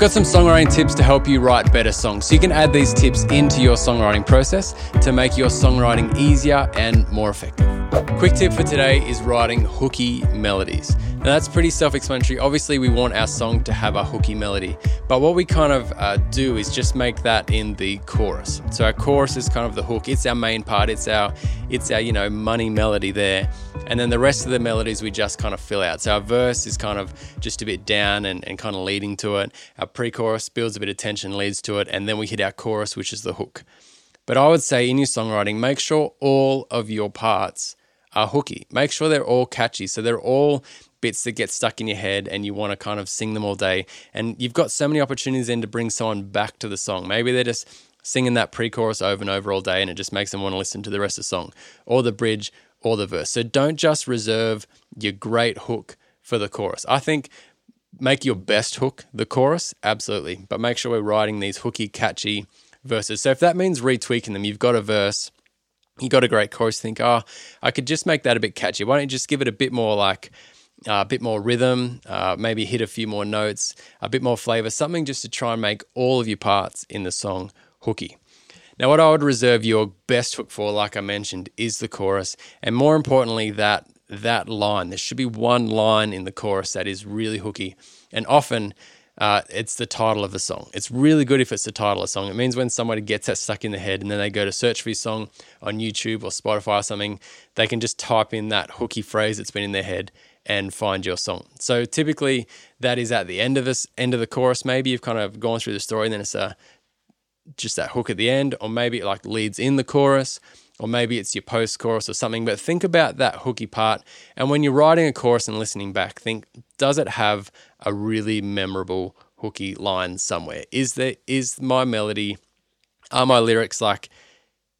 got some songwriting tips to help you write better songs. So you can add these tips into your songwriting process to make your songwriting easier and more effective. Quick tip for today is writing hooky melodies. Now that's pretty self-explanatory. Obviously, we want our song to have a hooky melody, but what we kind of uh, do is just make that in the chorus. So our chorus is kind of the hook. It's our main part. It's our, it's our you know money melody there, and then the rest of the melodies we just kind of fill out. So our verse is kind of just a bit down and, and kind of leading to it. Our pre-chorus builds a bit of tension, leads to it, and then we hit our chorus, which is the hook. But I would say in your songwriting, make sure all of your parts are hooky. Make sure they're all catchy. So they're all bits that get stuck in your head and you want to kind of sing them all day. And you've got so many opportunities then to bring someone back to the song. Maybe they're just singing that pre chorus over and over all day and it just makes them want to listen to the rest of the song or the bridge or the verse. So don't just reserve your great hook for the chorus. I think make your best hook the chorus, absolutely, but make sure we're writing these hooky, catchy verses. So if that means retweaking them, you've got a verse, you got a great chorus, think, oh, I could just make that a bit catchy. Why don't you just give it a bit more like uh, a bit more rhythm, uh, maybe hit a few more notes, a bit more flavor, something just to try and make all of your parts in the song hooky. Now, what I would reserve your best hook for, like I mentioned, is the chorus, and more importantly, that that line. There should be one line in the chorus that is really hooky, and often uh, it's the title of the song. It's really good if it's the title of a song. It means when somebody gets that stuck in the head and then they go to search for your song on YouTube or Spotify or something, they can just type in that hooky phrase that's been in their head and find your song. So typically that is at the end of this end of the chorus. Maybe you've kind of gone through the story and then it's a just that hook at the end, or maybe it like leads in the chorus, or maybe it's your post chorus or something. But think about that hooky part. And when you're writing a chorus and listening back, think, does it have a really memorable hooky line somewhere? Is there is my melody, are my lyrics like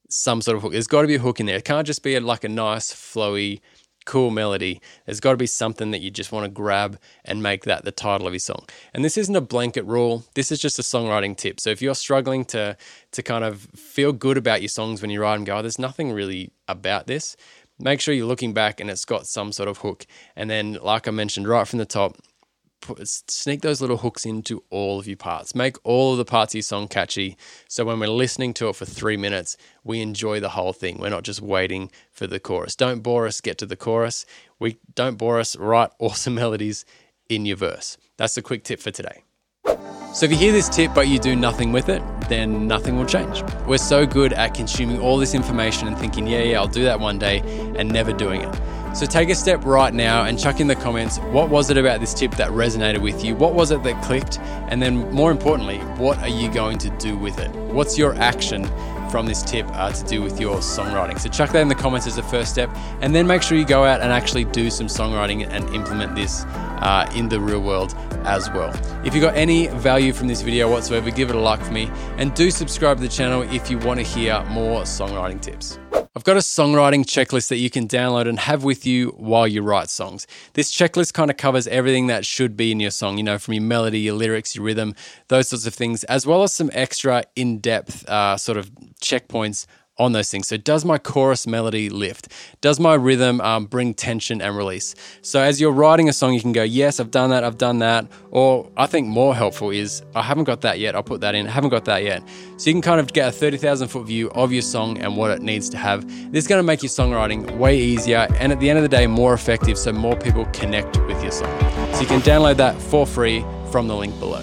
some sort of hook? There's got to be a hook in there. It can't just be a, like a nice flowy cool melody. There's got to be something that you just want to grab and make that the title of your song. And this isn't a blanket rule. This is just a songwriting tip. So if you're struggling to to kind of feel good about your songs when you write them, go, oh, there's nothing really about this. Make sure you're looking back and it's got some sort of hook. And then, like I mentioned right from the top, put, sneak those little hooks into all of your parts. Make all of the parts of your song catchy. So when we're listening to it for three minutes, we enjoy the whole thing. We're not just waiting for the chorus. Don't bore us, get to the chorus. We don't bore us, write awesome melodies in your verse. That's a quick tip for today. So if you hear this tip but you do nothing with it, then nothing will change. We're so good at consuming all this information and thinking, yeah, yeah, I'll do that one day, and never doing it. So take a step right now and chuck in the comments what was it about this tip that resonated with you? What was it that clicked? And then, more importantly, what are you going to do with it? What's your action from this tip uh, to do with your songwriting? So chuck that in the comments as a first step, and then make sure you go out and actually do some songwriting and implement this uh, in the real world as well. If you got any value from this video whatsoever, give it a like for me, and do subscribe to the channel if you want to hear more songwriting tips. I've got a songwriting checklist that you can download and have with you while you write songs. This checklist kind of covers everything that should be in your song, you know, from your melody, your lyrics, your rhythm, those sorts of things, as well as some extra in depth uh, sort of checkpoints on those things. So, does my chorus melody lift? Does my rhythm um, bring tension and release? So, as you're writing a song, you can go, Yes, I've done that, I've done that. Or I think more helpful is, I haven't got that yet, I'll put that in, I haven't got that yet. So, you can kind of get a 30,000 foot view of your song and what it needs to have. This is going to make your songwriting way easier and at the end of the day, more effective so more people connect with your song. So, you can download that for free from the link below.